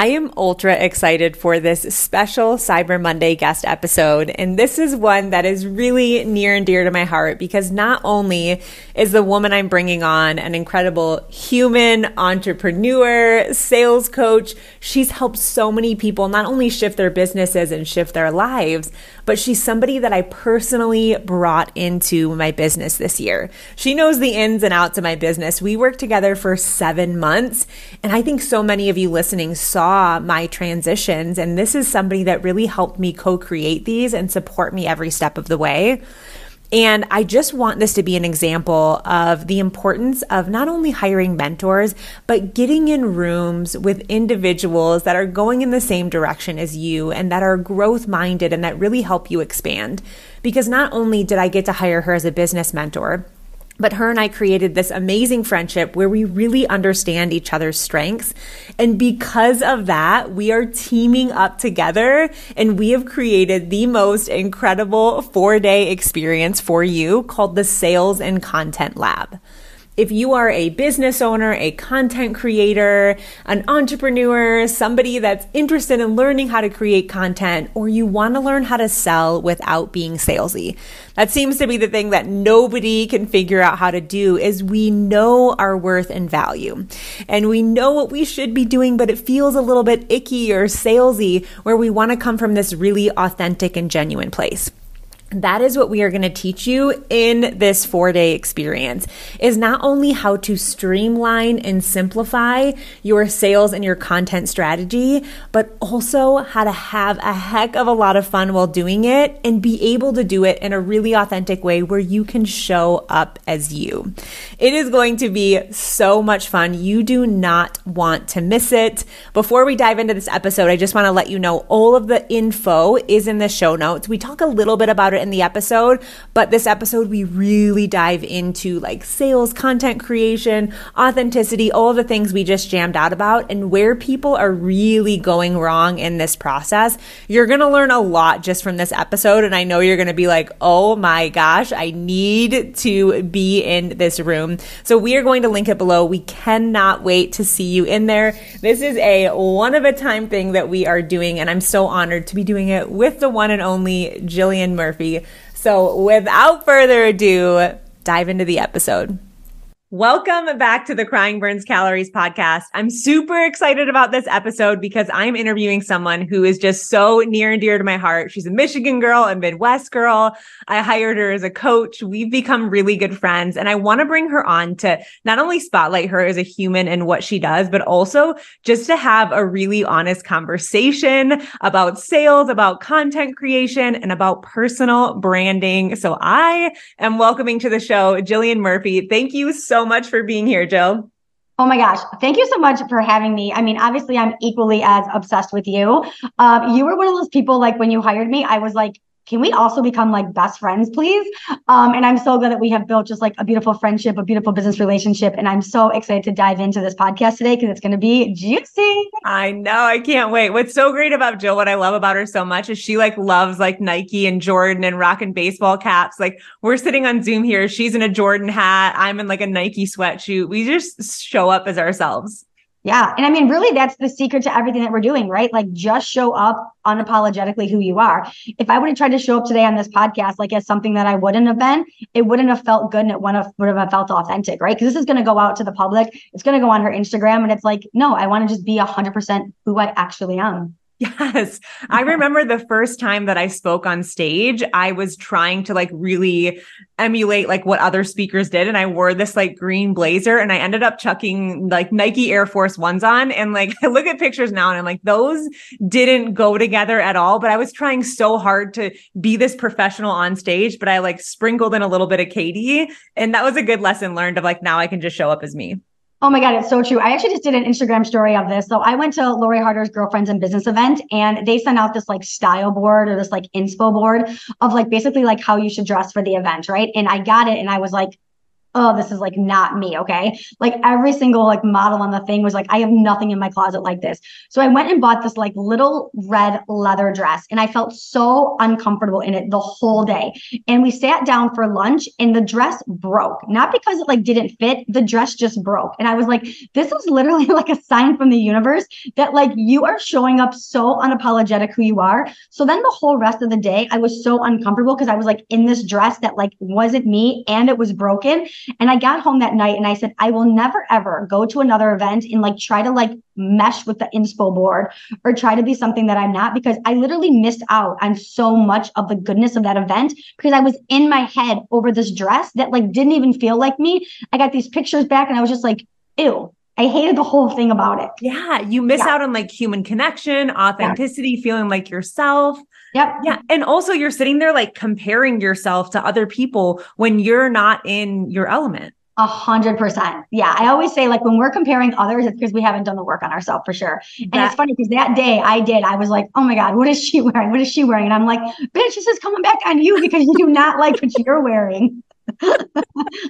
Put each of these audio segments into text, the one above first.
I am ultra excited for this special Cyber Monday guest episode. And this is one that is really near and dear to my heart because not only is the woman I'm bringing on an incredible human entrepreneur, sales coach, she's helped so many people not only shift their businesses and shift their lives, but she's somebody that I personally brought into my business this year. She knows the ins and outs of my business. We worked together for seven months. And I think so many of you listening saw my transitions. And this is somebody that really helped me co create these and support me every step of the way. And I just want this to be an example of the importance of not only hiring mentors, but getting in rooms with individuals that are going in the same direction as you and that are growth minded and that really help you expand. Because not only did I get to hire her as a business mentor, but her and I created this amazing friendship where we really understand each other's strengths. And because of that, we are teaming up together and we have created the most incredible four day experience for you called the Sales and Content Lab. If you are a business owner, a content creator, an entrepreneur, somebody that's interested in learning how to create content, or you want to learn how to sell without being salesy, that seems to be the thing that nobody can figure out how to do is we know our worth and value. And we know what we should be doing, but it feels a little bit icky or salesy where we want to come from this really authentic and genuine place that is what we are going to teach you in this four day experience is not only how to streamline and simplify your sales and your content strategy, but also how to have a heck of a lot of fun while doing it and be able to do it in a really authentic way where you can show up as you. It is going to be so much fun. You do not want to miss it. Before we dive into this episode, I just want to let you know all of the info is in the show notes. We talk a little bit about it in the episode, but this episode we really dive into like sales, content creation, authenticity, all the things we just jammed out about and where people are really going wrong in this process. You're going to learn a lot just from this episode and I know you're going to be like, "Oh my gosh, I need to be in this room." So we are going to link it below. We cannot wait to see you in there. This is a one of a time thing that we are doing and I'm so honored to be doing it with the one and only Jillian Murphy so without further ado, dive into the episode. Welcome back to the Crying Burns Calories podcast. I'm super excited about this episode because I'm interviewing someone who is just so near and dear to my heart. She's a Michigan girl, a Midwest girl. I hired her as a coach. We've become really good friends and I want to bring her on to not only spotlight her as a human and what she does, but also just to have a really honest conversation about sales, about content creation and about personal branding. So I am welcoming to the show Jillian Murphy. Thank you so so much for being here, Jill. Oh my gosh. Thank you so much for having me. I mean, obviously, I'm equally as obsessed with you. Um, you were one of those people, like when you hired me, I was like, can we also become like best friends, please? Um, and I'm so glad that we have built just like a beautiful friendship, a beautiful business relationship. And I'm so excited to dive into this podcast today because it's going to be juicy. I know. I can't wait. What's so great about Jill, what I love about her so much is she like loves like Nike and Jordan and rocking baseball caps. Like we're sitting on Zoom here. She's in a Jordan hat. I'm in like a Nike sweatshirt. We just show up as ourselves. Yeah. And I mean, really, that's the secret to everything that we're doing, right? Like, just show up unapologetically who you are. If I would have tried to show up today on this podcast, like as something that I wouldn't have been, it wouldn't have felt good and it wouldn't have, have felt authentic, right? Because this is going to go out to the public. It's going to go on her Instagram. And it's like, no, I want to just be 100% who I actually am. Yes. I remember the first time that I spoke on stage, I was trying to like really emulate like what other speakers did. And I wore this like green blazer and I ended up chucking like Nike Air Force ones on. And like I look at pictures now and I'm like, those didn't go together at all. But I was trying so hard to be this professional on stage, but I like sprinkled in a little bit of Katie. And that was a good lesson learned of like, now I can just show up as me. Oh my God, it's so true. I actually just did an Instagram story of this. So I went to Lori Harder's girlfriends and business event and they sent out this like style board or this like inspo board of like basically like how you should dress for the event. Right. And I got it and I was like, oh, this is like not me. Okay. Like every single like model on the thing was like, I have nothing in my closet like this. So I went and bought this like little red leather dress and I felt so uncomfortable in it the whole day. And we sat down for lunch and the dress broke, not because it like didn't fit, the dress just broke. And I was like, this is literally like a sign from the universe that like you are showing up so unapologetic who you are. So then the whole rest of the day, I was so uncomfortable because I was like in this dress that like wasn't me and it was broken. And I got home that night and I said, I will never ever go to another event and like try to like mesh with the inspo board or try to be something that I'm not because I literally missed out on so much of the goodness of that event because I was in my head over this dress that like didn't even feel like me. I got these pictures back and I was just like, ew, I hated the whole thing about it. Yeah. You miss yeah. out on like human connection, authenticity, yeah. feeling like yourself. Yep. Yeah. And also you're sitting there like comparing yourself to other people when you're not in your element. A hundred percent. Yeah. I always say like when we're comparing others, it's because we haven't done the work on ourselves for sure. And that, it's funny because that day I did, I was like, oh my God, what is she wearing? What is she wearing? And I'm like, bitch, this is coming back on you because you do not like what you're wearing. I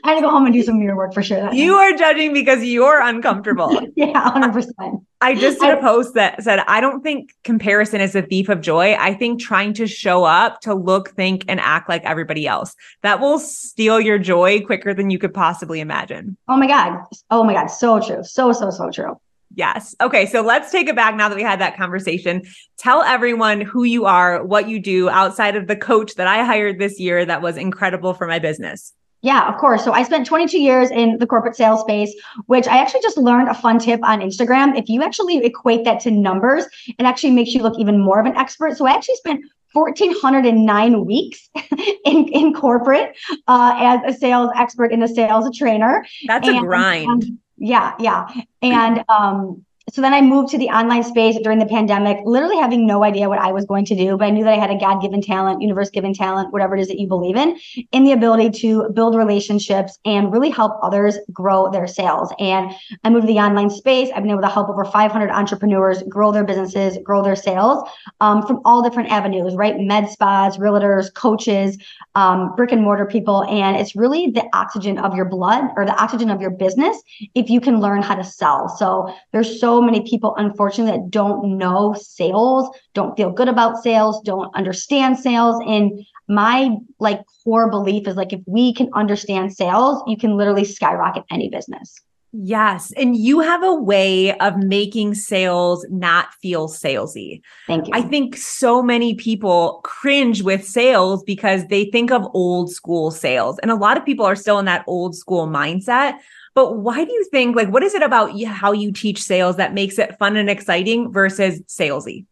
had to go home and do some mirror work for sure. You are judging because you're uncomfortable. yeah, 100%. I just did a post that said, I don't think comparison is a thief of joy. I think trying to show up to look, think, and act like everybody else that will steal your joy quicker than you could possibly imagine. Oh my God. Oh my God. So true. So, so, so true. Yes. Okay. So let's take it back now that we had that conversation. Tell everyone who you are, what you do outside of the coach that I hired this year that was incredible for my business. Yeah, of course. So I spent 22 years in the corporate sales space, which I actually just learned a fun tip on Instagram. If you actually equate that to numbers, it actually makes you look even more of an expert. So I actually spent 1409 weeks in, in corporate uh, as a sales expert and a sales trainer. That's and, a grind. Um, yeah, yeah. And um, so then I moved to the online space during the pandemic, literally having no idea what I was going to do, but I knew that I had a God given talent, universe given talent, whatever it is that you believe in, in the ability to build relationships and really help others grow their sales. And I moved to the online space. I've been able to help over 500 entrepreneurs grow their businesses, grow their sales um, from all different avenues, right? Med spas, realtors, coaches, um, brick and mortar people. And it's really the oxygen of your blood or the oxygen of your business if you can learn how to sell. So there's so many people, unfortunately, that don't know sales, don't feel good about sales, don't understand sales. And my like core belief is like if we can understand sales, you can literally skyrocket any business. Yes. And you have a way of making sales not feel salesy. Thank you. I think so many people cringe with sales because they think of old school sales. And a lot of people are still in that old school mindset. But why do you think, like, what is it about how you teach sales that makes it fun and exciting versus salesy?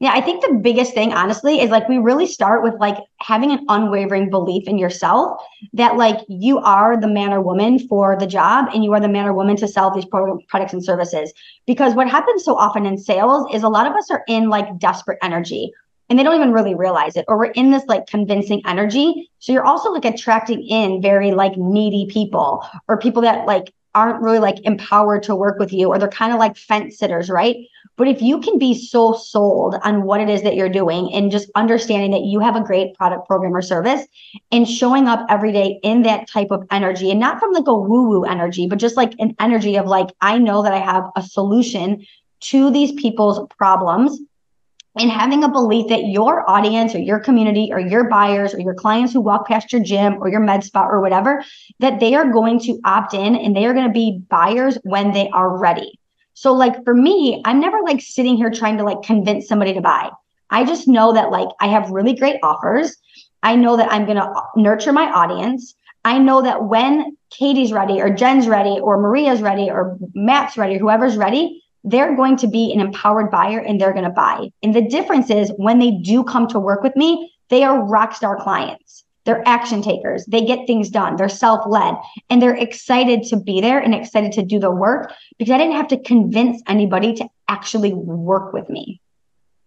Yeah, I think the biggest thing, honestly, is like we really start with like having an unwavering belief in yourself that like you are the man or woman for the job and you are the man or woman to sell these pro- products and services. Because what happens so often in sales is a lot of us are in like desperate energy and they don't even really realize it or we're in this like convincing energy. So you're also like attracting in very like needy people or people that like aren't really like empowered to work with you or they're kind of like fence sitters right? But if you can be so sold on what it is that you're doing and just understanding that you have a great product, program, or service and showing up every day in that type of energy and not from like a woo woo energy, but just like an energy of like, I know that I have a solution to these people's problems and having a belief that your audience or your community or your buyers or your clients who walk past your gym or your med spa or whatever, that they are going to opt in and they are going to be buyers when they are ready. So like for me, I'm never like sitting here trying to like convince somebody to buy. I just know that like I have really great offers. I know that I'm going to uh, nurture my audience. I know that when Katie's ready or Jen's ready or Maria's ready or Matt's ready, whoever's ready, they're going to be an empowered buyer and they're going to buy. And the difference is when they do come to work with me, they are rock star clients. They're action takers. They get things done. They're self led and they're excited to be there and excited to do the work because I didn't have to convince anybody to actually work with me.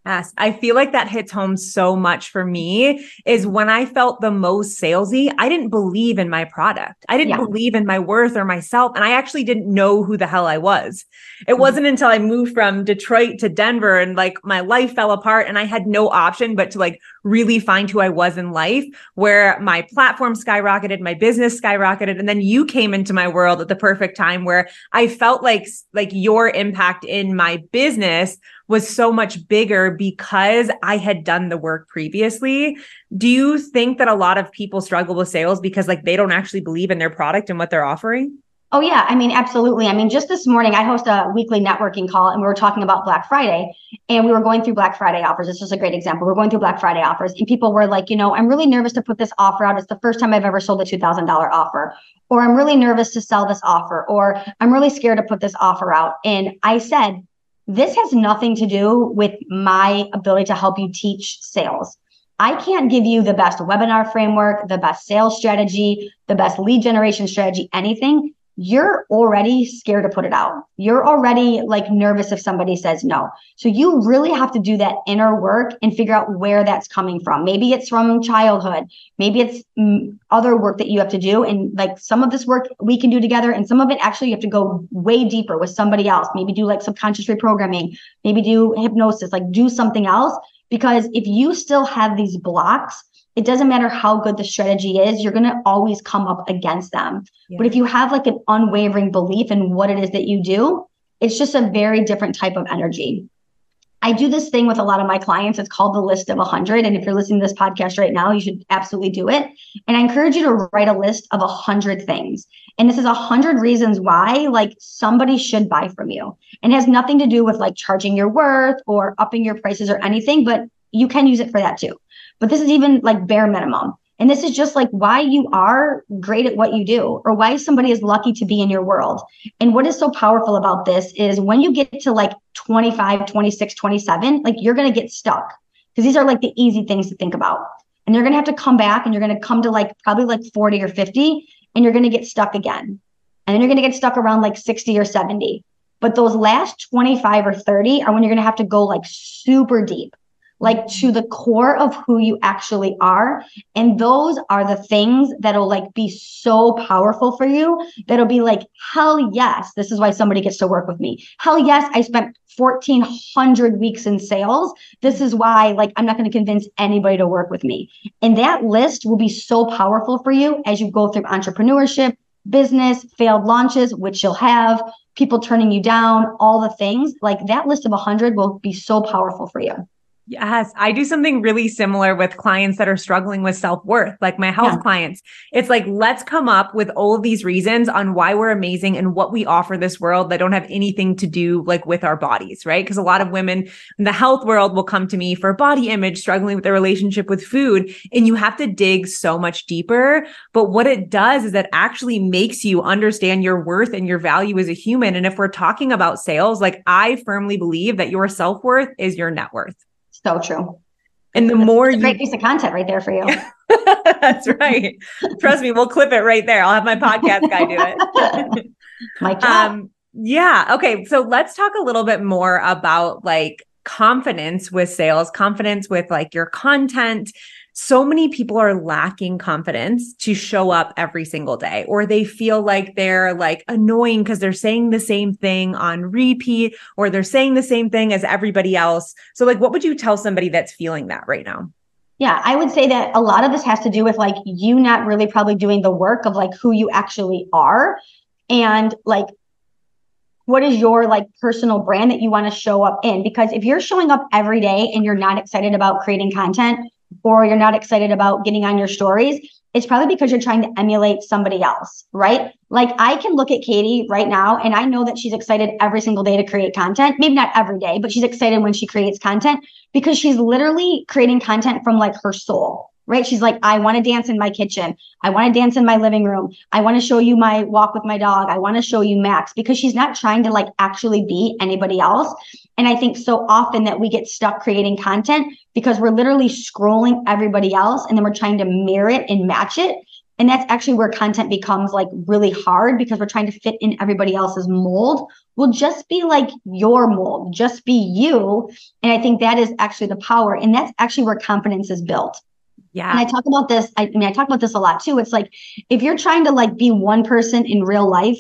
Yes, I feel like that hits home so much for me is when I felt the most salesy, I didn't believe in my product. I didn't yeah. believe in my worth or myself. And I actually didn't know who the hell I was. It mm-hmm. wasn't until I moved from Detroit to Denver and like my life fell apart and I had no option but to like really find who I was in life where my platform skyrocketed, my business skyrocketed. And then you came into my world at the perfect time where I felt like, like your impact in my business was so much bigger because I had done the work previously. Do you think that a lot of people struggle with sales because like they don't actually believe in their product and what they're offering? Oh yeah, I mean absolutely. I mean just this morning I host a weekly networking call and we were talking about Black Friday and we were going through Black Friday offers. This is a great example. We we're going through Black Friday offers and people were like, you know, I'm really nervous to put this offer out. It's the first time I've ever sold a $2000 offer or I'm really nervous to sell this offer or I'm really scared to put this offer out. And I said, this has nothing to do with my ability to help you teach sales. I can't give you the best webinar framework, the best sales strategy, the best lead generation strategy, anything you're already scared to put it out. You're already like nervous if somebody says no. So you really have to do that inner work and figure out where that's coming from. Maybe it's from childhood. Maybe it's mm, other work that you have to do. And like some of this work we can do together and some of it actually you have to go way deeper with somebody else. Maybe do like subconscious reprogramming, maybe do hypnosis, like do something else. Because if you still have these blocks, it doesn't matter how good the strategy is, you're going to always come up against them. Yeah. But if you have like an unwavering belief in what it is that you do, it's just a very different type of energy. I do this thing with a lot of my clients. It's called the list of 100. And if you're listening to this podcast right now, you should absolutely do it. And I encourage you to write a list of 100 things. And this is 100 reasons why like somebody should buy from you. And has nothing to do with like charging your worth or upping your prices or anything, but you can use it for that too. But this is even like bare minimum. And this is just like why you are great at what you do or why somebody is lucky to be in your world. And what is so powerful about this is when you get to like 25, 26, 27, like you're going to get stuck because these are like the easy things to think about. And you're going to have to come back and you're going to come to like probably like 40 or 50 and you're going to get stuck again. And then you're going to get stuck around like 60 or 70. But those last 25 or 30 are when you're going to have to go like super deep like to the core of who you actually are. And those are the things that'll like be so powerful for you. That'll be like, hell yes, this is why somebody gets to work with me. Hell yes, I spent 1400 weeks in sales. This is why like I'm not going to convince anybody to work with me. And that list will be so powerful for you as you go through entrepreneurship, business, failed launches, which you'll have, people turning you down, all the things. Like that list of 100 will be so powerful for you. Yes, I do something really similar with clients that are struggling with self worth, like my health yeah. clients. It's like, let's come up with all of these reasons on why we're amazing and what we offer this world that don't have anything to do like with our bodies, right? Because a lot of women in the health world will come to me for body image, struggling with their relationship with food. And you have to dig so much deeper. But what it does is it actually makes you understand your worth and your value as a human. And if we're talking about sales, like I firmly believe that your self worth is your net worth. So true. And the more you great piece of content right there for you. That's right. Trust me, we'll clip it right there. I'll have my podcast guy do it. my. Um, yeah. Okay. So let's talk a little bit more about like confidence with sales, confidence with like your content. So many people are lacking confidence to show up every single day, or they feel like they're like annoying because they're saying the same thing on repeat, or they're saying the same thing as everybody else. So, like, what would you tell somebody that's feeling that right now? Yeah, I would say that a lot of this has to do with like you not really probably doing the work of like who you actually are and like what is your like personal brand that you want to show up in because if you're showing up every day and you're not excited about creating content or you're not excited about getting on your stories it's probably because you're trying to emulate somebody else right like i can look at katie right now and i know that she's excited every single day to create content maybe not every day but she's excited when she creates content because she's literally creating content from like her soul right? She's like, I want to dance in my kitchen. I want to dance in my living room. I want to show you my walk with my dog. I want to show you Max because she's not trying to like actually be anybody else. And I think so often that we get stuck creating content because we're literally scrolling everybody else and then we're trying to mirror it and match it. And that's actually where content becomes like really hard because we're trying to fit in everybody else's mold. Well, just be like your mold, just be you. And I think that is actually the power. And that's actually where confidence is built. Yeah. And I talk about this. I, I mean, I talk about this a lot too. It's like if you're trying to like be one person in real life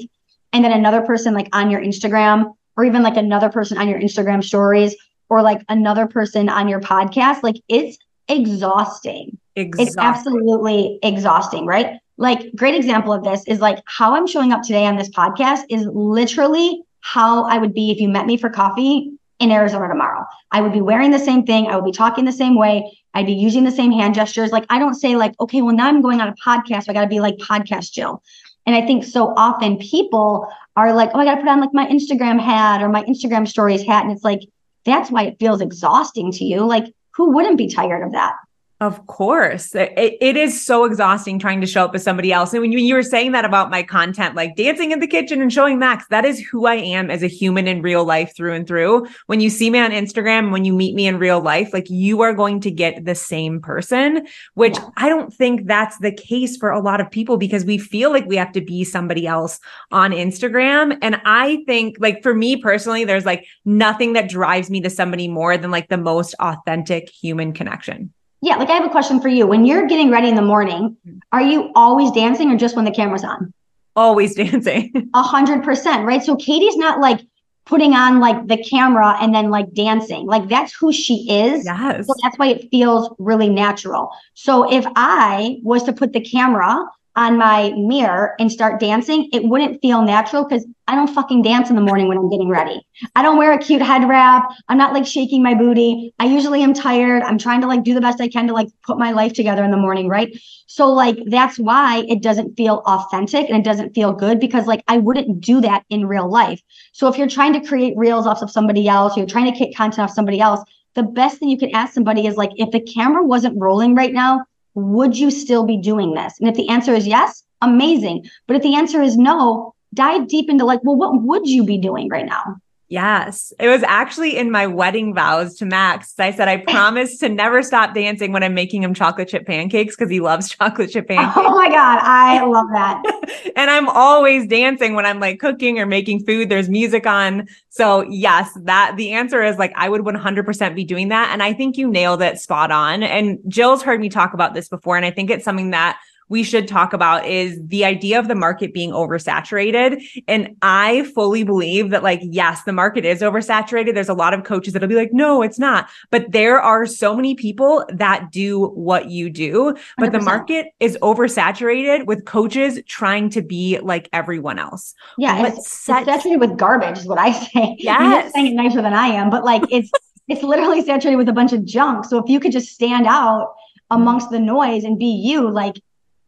and then another person like on your Instagram or even like another person on your Instagram stories or like another person on your podcast, like it's exhausting. exhausting. It's absolutely exhausting, right? Like great example of this is like how I'm showing up today on this podcast is literally how I would be if you met me for coffee in Arizona tomorrow. I would be wearing the same thing. I would be talking the same way. I'd be using the same hand gestures. Like I don't say like, okay, well now I'm going on a podcast. So I got to be like podcast Jill. And I think so often people are like, oh, I got to put on like my Instagram hat or my Instagram stories hat. And it's like, that's why it feels exhausting to you. Like who wouldn't be tired of that? Of course. It, it is so exhausting trying to show up as somebody else. And when you, you were saying that about my content, like dancing in the kitchen and showing Max, that is who I am as a human in real life through and through. When you see me on Instagram, when you meet me in real life, like you are going to get the same person, which yeah. I don't think that's the case for a lot of people because we feel like we have to be somebody else on Instagram. And I think like for me personally, there's like nothing that drives me to somebody more than like the most authentic human connection. Yeah, like I have a question for you. When you're getting ready in the morning, mm-hmm. are you always dancing or just when the camera's on? Always dancing. A hundred percent, right? So Katie's not like putting on like the camera and then like dancing. Like that's who she is. Yes. So that's why it feels really natural. So if I was to put the camera on my mirror and start dancing, it wouldn't feel natural because I don't fucking dance in the morning when I'm getting ready. I don't wear a cute head wrap. I'm not like shaking my booty. I usually am tired. I'm trying to like do the best I can to like put my life together in the morning, right? So like that's why it doesn't feel authentic and it doesn't feel good because like I wouldn't do that in real life. So if you're trying to create reels off of somebody else, you're trying to get content off somebody else, the best thing you can ask somebody is like if the camera wasn't rolling right now, would you still be doing this? And if the answer is yes, amazing. But if the answer is no, dive deep into like, well, what would you be doing right now? Yes. It was actually in my wedding vows to Max. I said, I promise to never stop dancing when I'm making him chocolate chip pancakes because he loves chocolate chip oh pancakes. Oh my God. I love that. and I'm always dancing when I'm like cooking or making food. There's music on. So yes, that the answer is like, I would 100% be doing that. And I think you nailed it spot on. And Jill's heard me talk about this before. And I think it's something that we should talk about is the idea of the market being oversaturated. And I fully believe that, like, yes, the market is oversaturated. There's a lot of coaches that'll be like, no, it's not. But there are so many people that do what you do. But 100%. the market is oversaturated with coaches trying to be like everyone else. Yeah. What it's, it's saturated with garbage, is what I say. Yes. You're saying it nicer than I am, but like, it's, it's literally saturated with a bunch of junk. So if you could just stand out mm-hmm. amongst the noise and be you, like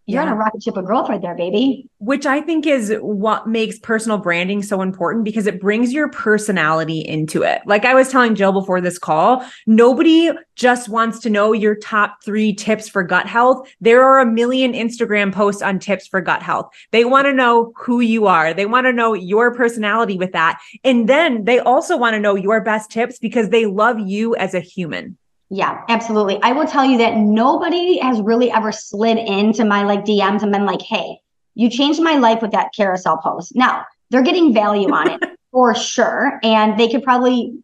you're yeah. on a rocket ship of growth right there, baby. Which I think is what makes personal branding so important because it brings your personality into it. Like I was telling Jill before this call, nobody just wants to know your top three tips for gut health. There are a million Instagram posts on tips for gut health. They want to know who you are. They want to know your personality with that. And then they also want to know your best tips because they love you as a human. Yeah, absolutely. I will tell you that nobody has really ever slid into my like DMs and been like, hey, you changed my life with that carousel post. Now they're getting value on it for sure. And they could probably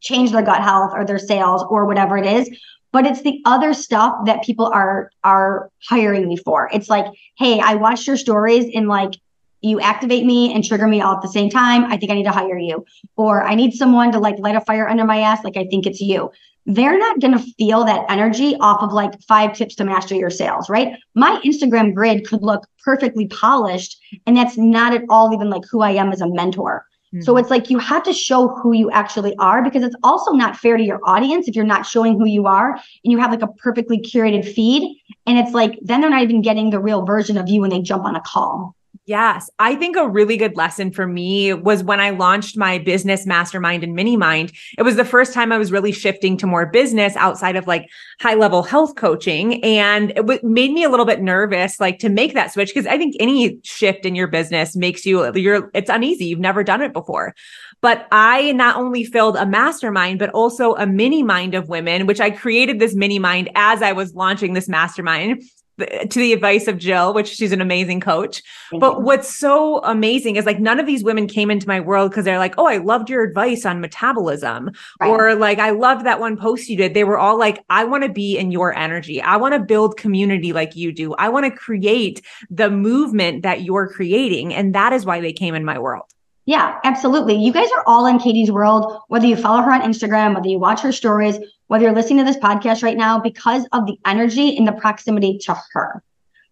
change their gut health or their sales or whatever it is but it's the other stuff that people are are hiring me for it's like hey i watched your stories and like you activate me and trigger me all at the same time i think i need to hire you or i need someone to like light a fire under my ass like i think it's you they're not going to feel that energy off of like five tips to master your sales, right? My Instagram grid could look perfectly polished, and that's not at all even like who I am as a mentor. Mm-hmm. So it's like you have to show who you actually are because it's also not fair to your audience if you're not showing who you are and you have like a perfectly curated feed. And it's like then they're not even getting the real version of you when they jump on a call. Yes. I think a really good lesson for me was when I launched my business mastermind and mini mind. It was the first time I was really shifting to more business outside of like high level health coaching. And it w- made me a little bit nervous, like to make that switch. Cause I think any shift in your business makes you, you're, it's uneasy. You've never done it before. But I not only filled a mastermind, but also a mini mind of women, which I created this mini mind as I was launching this mastermind to the advice of Jill, which she's an amazing coach. Thank but what's so amazing is like none of these women came into my world because they're like, oh, I loved your advice on metabolism. Right. Or like, I loved that one post you did. They were all like, I want to be in your energy. I want to build community like you do. I want to create the movement that you're creating. And that is why they came in my world. Yeah, absolutely. You guys are all in Katie's world, whether you follow her on Instagram, whether you watch her stories, whether you're listening to this podcast right now, because of the energy and the proximity to her,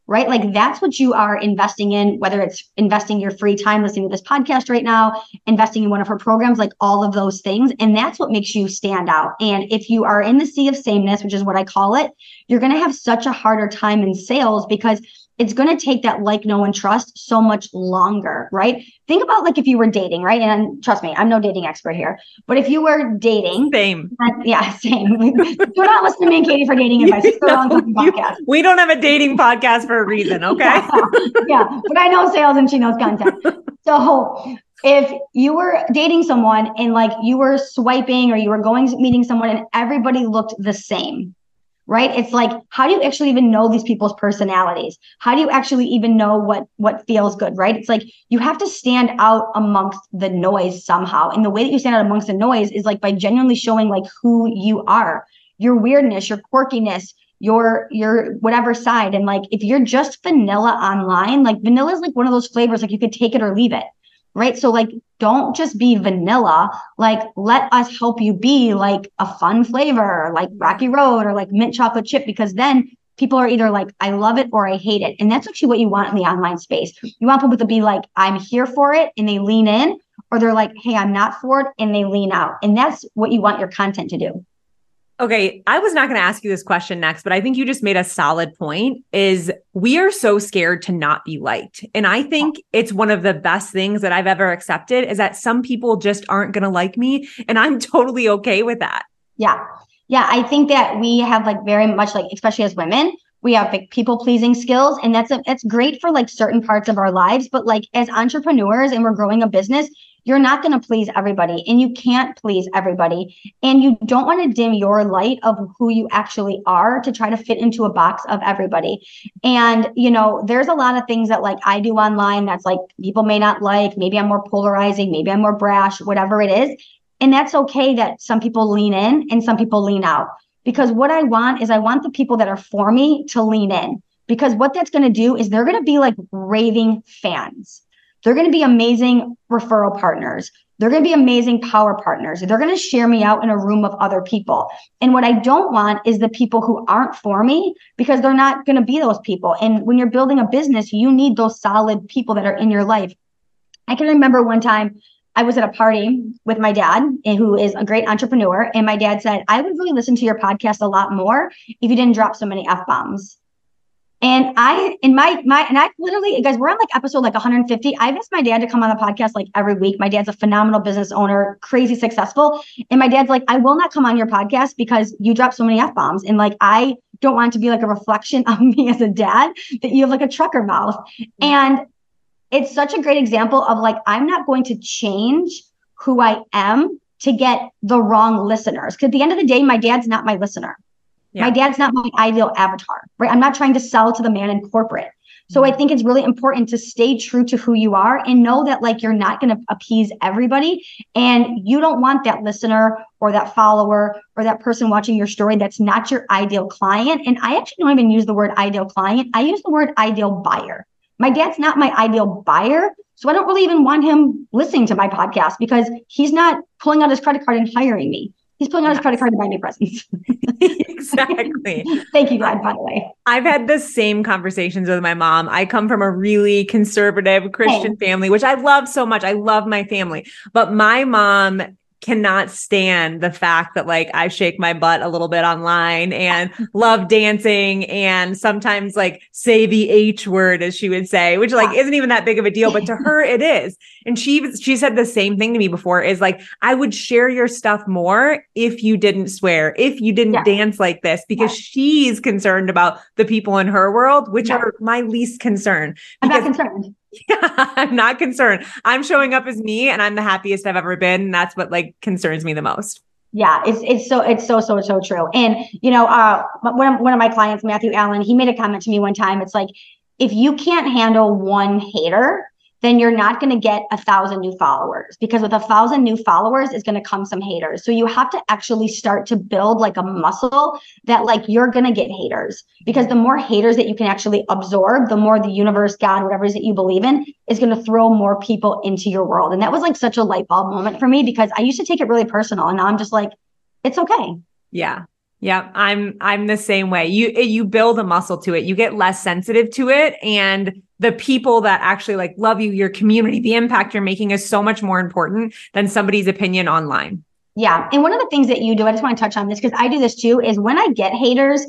right? Like that's what you are investing in, whether it's investing your free time listening to this podcast right now, investing in one of her programs, like all of those things. And that's what makes you stand out. And if you are in the sea of sameness, which is what I call it, you're going to have such a harder time in sales because it's going to take that like, know, and trust so much longer, right? Think about like if you were dating, right? And trust me, I'm no dating expert here, but if you were dating, same, yeah, same. Do not listen to me and Katie for dating advice. It's no, you, we don't have a dating podcast for a reason, okay? yeah, yeah, but I know sales and she knows content. So if you were dating someone and like you were swiping or you were going meeting someone and everybody looked the same, right? It's like how do you actually even know these people's personalities? How do you actually even know what what feels good right? It's like you have to stand out amongst the noise somehow. And the way that you stand out amongst the noise is like by genuinely showing like who you are. Your weirdness your quirkiness your your whatever side. And like if you're just vanilla online like vanilla is like one of those flavors like you could take it or leave it right? So like don't just be vanilla. Like let us help you be like a fun flavor, like Rocky Road or like mint chocolate chip, because then people are either like, I love it or I hate it. And that's actually what you want in the online space. You want people to be like, I'm here for it and they lean in, or they're like, hey, I'm not for it and they lean out. And that's what you want your content to do. Okay, I was not going to ask you this question next, but I think you just made a solid point is we are so scared to not be liked. And I think it's one of the best things that I've ever accepted is that some people just aren't going to like me and I'm totally okay with that. Yeah. Yeah, I think that we have like very much like especially as women, we have like people pleasing skills and that's a, that's great for like certain parts of our lives, but like as entrepreneurs and we're growing a business, you're not going to please everybody and you can't please everybody. And you don't want to dim your light of who you actually are to try to fit into a box of everybody. And, you know, there's a lot of things that like I do online that's like people may not like. Maybe I'm more polarizing, maybe I'm more brash, whatever it is. And that's okay that some people lean in and some people lean out. Because what I want is I want the people that are for me to lean in. Because what that's going to do is they're going to be like raving fans they're going to be amazing referral partners. They're going to be amazing power partners. They're going to share me out in a room of other people. And what I don't want is the people who aren't for me because they're not going to be those people. And when you're building a business, you need those solid people that are in your life. I can remember one time I was at a party with my dad, eh, who is a great entrepreneur. And my dad said, I would really listen to your podcast a lot more if you didn't drop so many F bombs. And I, in my, my, and I literally, guys, we're on like episode like 150. I've asked my dad to come on the podcast like every week. My dad's a phenomenal business owner, crazy successful. And my dad's like, I will not come on your podcast because you drop so many F bombs. And like, I don't want to be like a reflection of me as a dad that you have like a trucker mouth. Mm-hmm. And it's such a great example of like, I'm not going to change who I am to get the wrong listeners. Cause at the end of the day, my dad's not my listener. Yeah. My dad's not my ideal avatar, right? I'm not trying to sell to the man in corporate. So I mm-hmm. think it's really important to stay true to who you are and know that like you're not going to appease everybody and you don't want that listener or that follower or that person watching your story that's not your ideal client. And I actually don't even use the word ideal client. I use the word ideal buyer. My dad's not my ideal buyer. So I don't really even want him listening to my podcast because he's not pulling out his credit card and hiring me. He's pulling out yes. his credit card to buy me presents. exactly. Thank you, God, by the way. I've had the same conversations with my mom. I come from a really conservative Christian hey. family, which I love so much. I love my family. But my mom cannot stand the fact that like I shake my butt a little bit online and love dancing and sometimes like say the H word as she would say, which like isn't even that big of a deal, but to her it is. And she she said the same thing to me before is like I would share your stuff more if you didn't swear, if you didn't yeah. dance like this because yeah. she's concerned about the people in her world, which yeah. are my least concern. I'm not concerned yeah, I'm not concerned. I'm showing up as me and I'm the happiest I've ever been. And that's what like concerns me the most. Yeah, it's it's so it's so so so true. And you know, uh one of, one of my clients, Matthew Allen, he made a comment to me one time. It's like if you can't handle one hater, then you're not going to get a thousand new followers because with a thousand new followers is going to come some haters. So you have to actually start to build like a muscle that like you're going to get haters because the more haters that you can actually absorb, the more the universe, God, whatever it is that you believe in is going to throw more people into your world. And that was like such a light bulb moment for me because I used to take it really personal and now I'm just like, it's okay. Yeah. Yeah, I'm I'm the same way. You you build a muscle to it. You get less sensitive to it and the people that actually like love you, your community, the impact you're making is so much more important than somebody's opinion online. Yeah. And one of the things that you do, I just want to touch on this because I do this too, is when I get haters,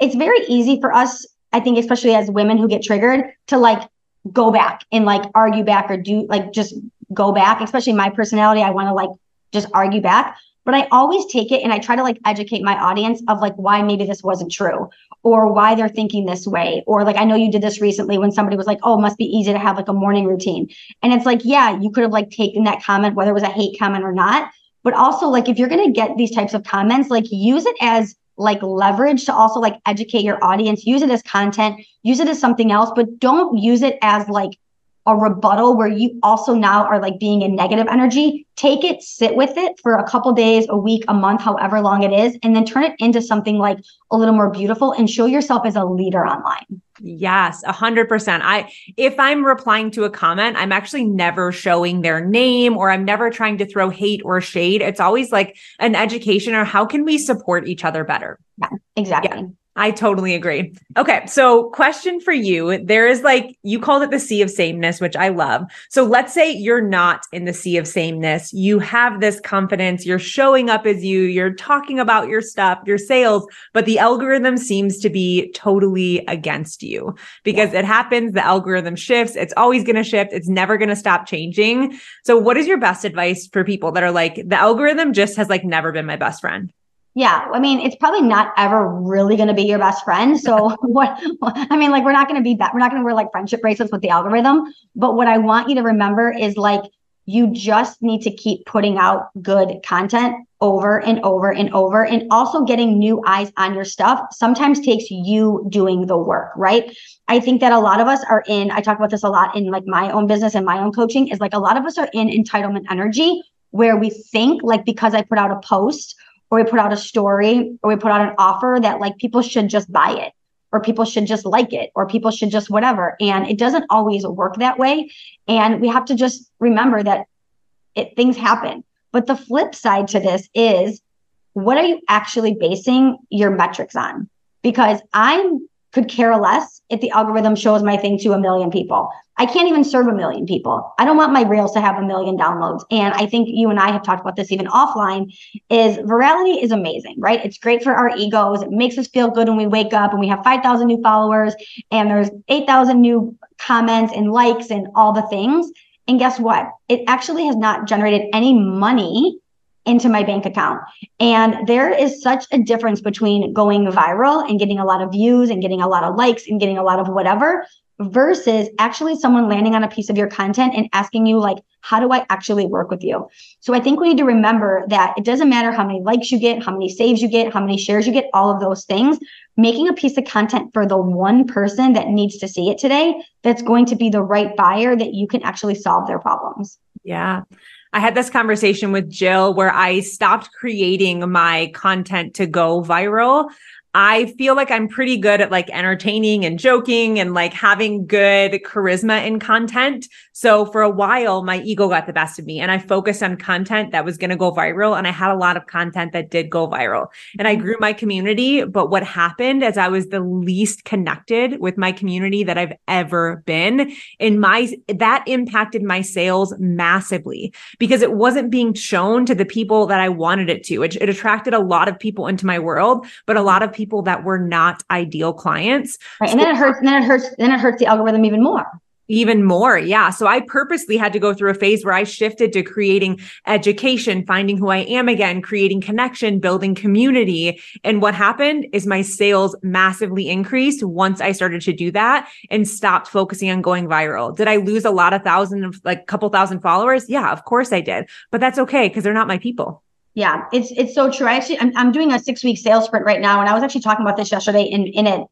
it's very easy for us, I think, especially as women who get triggered, to like go back and like argue back or do like just go back, especially my personality. I want to like just argue back. But I always take it and I try to like educate my audience of like why maybe this wasn't true or why they're thinking this way. Or like, I know you did this recently when somebody was like, oh, it must be easy to have like a morning routine. And it's like, yeah, you could have like taken that comment, whether it was a hate comment or not. But also, like, if you're going to get these types of comments, like, use it as like leverage to also like educate your audience, use it as content, use it as something else, but don't use it as like a rebuttal where you also now are like being in negative energy take it sit with it for a couple days a week a month however long it is and then turn it into something like a little more beautiful and show yourself as a leader online. Yes a hundred percent. I if i'm replying to a comment i'm actually never showing their name or i'm never trying to throw hate or shade. It's always like an education or how can we support each other better. Yeah exactly. Yeah. I totally agree. Okay. So, question for you there is like, you called it the sea of sameness, which I love. So, let's say you're not in the sea of sameness. You have this confidence, you're showing up as you, you're talking about your stuff, your sales, but the algorithm seems to be totally against you because yeah. it happens. The algorithm shifts. It's always going to shift. It's never going to stop changing. So, what is your best advice for people that are like, the algorithm just has like never been my best friend? Yeah, I mean, it's probably not ever really going to be your best friend. So what I mean, like we're not going to be that we're not going to wear like friendship bracelets with the algorithm, but what I want you to remember is like you just need to keep putting out good content over and over and over and also getting new eyes on your stuff sometimes takes you doing the work, right? I think that a lot of us are in I talk about this a lot in like my own business and my own coaching is like a lot of us are in entitlement energy where we think like because I put out a post or we put out a story or we put out an offer that like people should just buy it or people should just like it or people should just whatever. And it doesn't always work that way. And we have to just remember that it things happen. But the flip side to this is what are you actually basing your metrics on? Because i'm could care less if the algorithm shows my thing to a million people. I can't even serve a million people. I don't want my reels to have a million downloads. And I think you and I have talked about this even offline is virality is amazing, right? It's great for our egos. It makes us feel good when we wake up and we have 5,000 new followers and there's 8,000 new comments and likes and all the things. And guess what? It actually has not generated any money into my bank account. And there is such a difference between going viral and getting a lot of views and getting a lot of likes and getting a lot of whatever versus actually someone landing on a piece of your content and asking you like how do i actually work with you? So i think we need to remember that it doesn't matter how many likes you get how many saves you get how many shares you get all of those things. Making a piece of content for the one person that needs to see it today that's going to be the right buyer that you can actually solve their problems. Yeah I had this conversation with Jill where I stopped creating my content to go viral. I feel like I'm pretty good at like entertaining and joking and like having good charisma in content. So for a while, my ego got the best of me and I focused on content that was going to go viral. And I had a lot of content that did go viral and I mm-hmm. grew my community. But what happened as I was the least connected with my community that I've ever been in my, that impacted my sales massively because it wasn't being shown to the people that I wanted it to. It, it attracted a lot of people into my world, but a lot of people that were not ideal clients. Right. And so- then it hurts, then it hurts, then it hurts the algorithm even more. Even more. Yeah. So I purposely had to go through a phase where I shifted to creating education, finding who I am again, creating connection, building community. And what happened is my sales massively increased once I started to do that and stopped focusing on going viral. Did I lose a lot of thousand of like couple thousand followers? Yeah, of course I did. But that's okay because they're not my people. Yeah, it's it's so true. I actually I'm, I'm doing a six week sales sprint right now, and I was actually talking about this yesterday in in it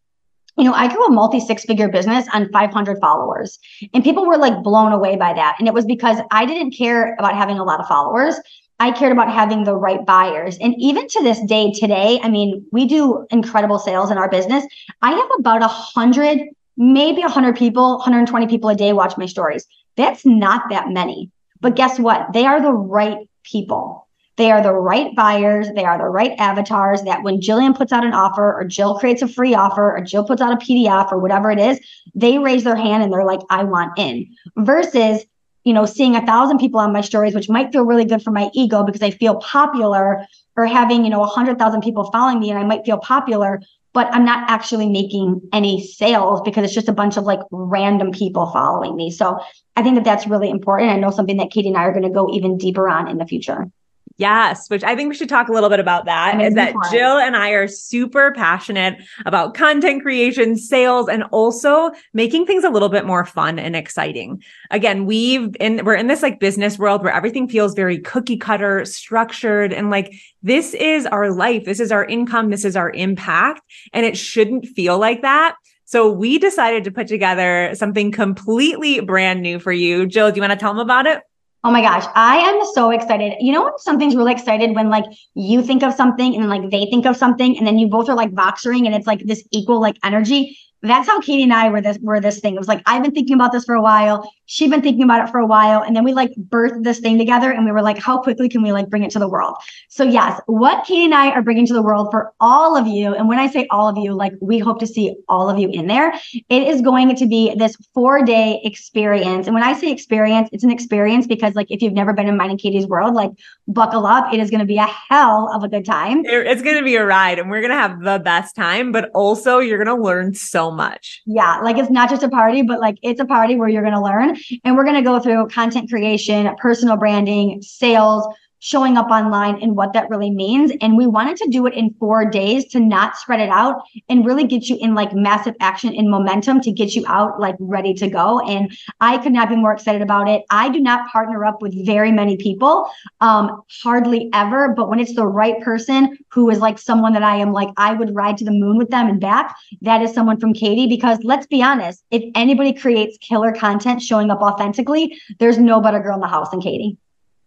you know, I grew a multi six figure business on 500 followers, and people were like blown away by that. And it was because I didn't care about having a lot of followers. I cared about having the right buyers. And even to this day, today, I mean, we do incredible sales in our business. I have about a hundred, maybe a hundred people, 120 people a day watch my stories. That's not that many. But guess what? They are the right people. They are the right buyers. They are the right avatars that when Jillian puts out an offer or Jill creates a free offer or Jill puts out a PDF or whatever it is, they raise their hand and they're like, I want in versus, you know, seeing a thousand people on my stories, which might feel really good for my ego because I feel popular or having, you know, a hundred thousand people following me and I might feel popular, but I'm not actually making any sales because it's just a bunch of like random people following me. So I think that that's really important. I know something that Katie and I are going to go even deeper on in the future. Yes, which I think we should talk a little bit about that. Is that Jill and I are super passionate about content creation, sales, and also making things a little bit more fun and exciting. Again, we've in we're in this like business world where everything feels very cookie cutter, structured, and like this is our life, this is our income, this is our impact, and it shouldn't feel like that. So we decided to put together something completely brand new for you. Jill, do you want to tell them about it? Oh my gosh, I am so excited. You know when something's really excited when like you think of something and like they think of something and then you both are like voxering and it's like this equal like energy that's how Katie and I were this were this thing. It was like I've been thinking about this for a while. She'd been thinking about it for a while, and then we like birthed this thing together, and we were like, how quickly can we like bring it to the world? So yes, what Katie and I are bringing to the world for all of you, and when I say all of you, like we hope to see all of you in there. It is going to be this four day experience, and when I say experience, it's an experience because like if you've never been in mine and Katie's world, like buckle up. It is going to be a hell of a good time. It's going to be a ride, and we're going to have the best time, but also you're going to learn so much. Yeah. Like it's not just a party, but like it's a party where you're going to learn. And we're going to go through content creation, personal branding, sales, showing up online and what that really means. And we wanted to do it in four days to not spread it out and really get you in like massive action and momentum to get you out like ready to go. And I could not be more excited about it. I do not partner up with very many people, um, hardly ever. But when it's the right person who is like someone that I am like, I would ride to the moon with them and back, that is someone from Katie. Because let's be honest, if anybody creates killer content showing up authentically, there's no better girl in the house than Katie.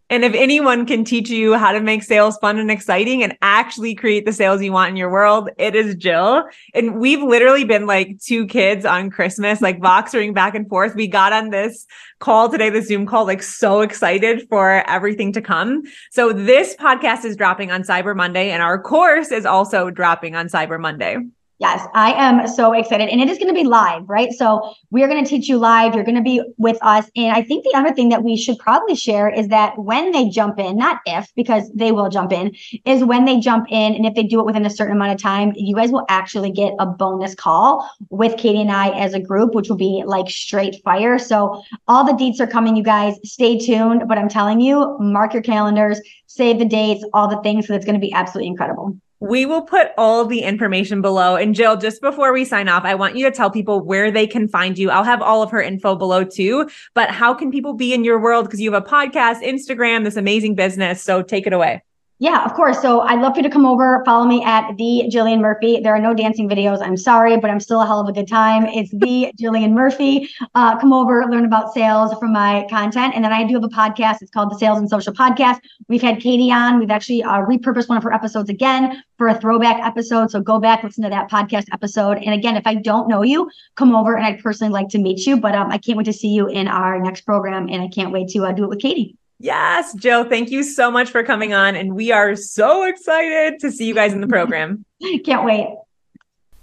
And if anyone can teach you how to make sales fun and exciting and actually create the sales you want in your world, it is Jill. And we've literally been like two kids on Christmas, like voxering back and forth. We got on this call today, the Zoom call, like so excited for everything to come. So this podcast is dropping on Cyber Monday and our course is also dropping on Cyber Monday. Yes, I am so excited. And it is going to be live, right? So we're going to teach you live. You're going to be with us. And I think the other thing that we should probably share is that when they jump in, not if, because they will jump in, is when they jump in. And if they do it within a certain amount of time, you guys will actually get a bonus call with Katie and I as a group, which will be like straight fire. So all the deets are coming, you guys. Stay tuned. But I'm telling you, mark your calendars, save the dates, all the things, because it's going to be absolutely incredible. We will put all the information below. And Jill, just before we sign off, I want you to tell people where they can find you. I'll have all of her info below too. But how can people be in your world? Because you have a podcast, Instagram, this amazing business. So take it away. Yeah, of course. So I'd love for you to come over, follow me at the Jillian Murphy. There are no dancing videos. I'm sorry, but I'm still a hell of a good time. It's the Jillian Murphy. Uh, come over, learn about sales from my content. And then I do have a podcast. It's called the Sales and Social Podcast. We've had Katie on. We've actually uh, repurposed one of her episodes again for a throwback episode. So go back, listen to that podcast episode. And again, if I don't know you, come over and I'd personally like to meet you. But um, I can't wait to see you in our next program. And I can't wait to uh, do it with Katie. Yes, Joe, thank you so much for coming on. And we are so excited to see you guys in the program. Can't wait.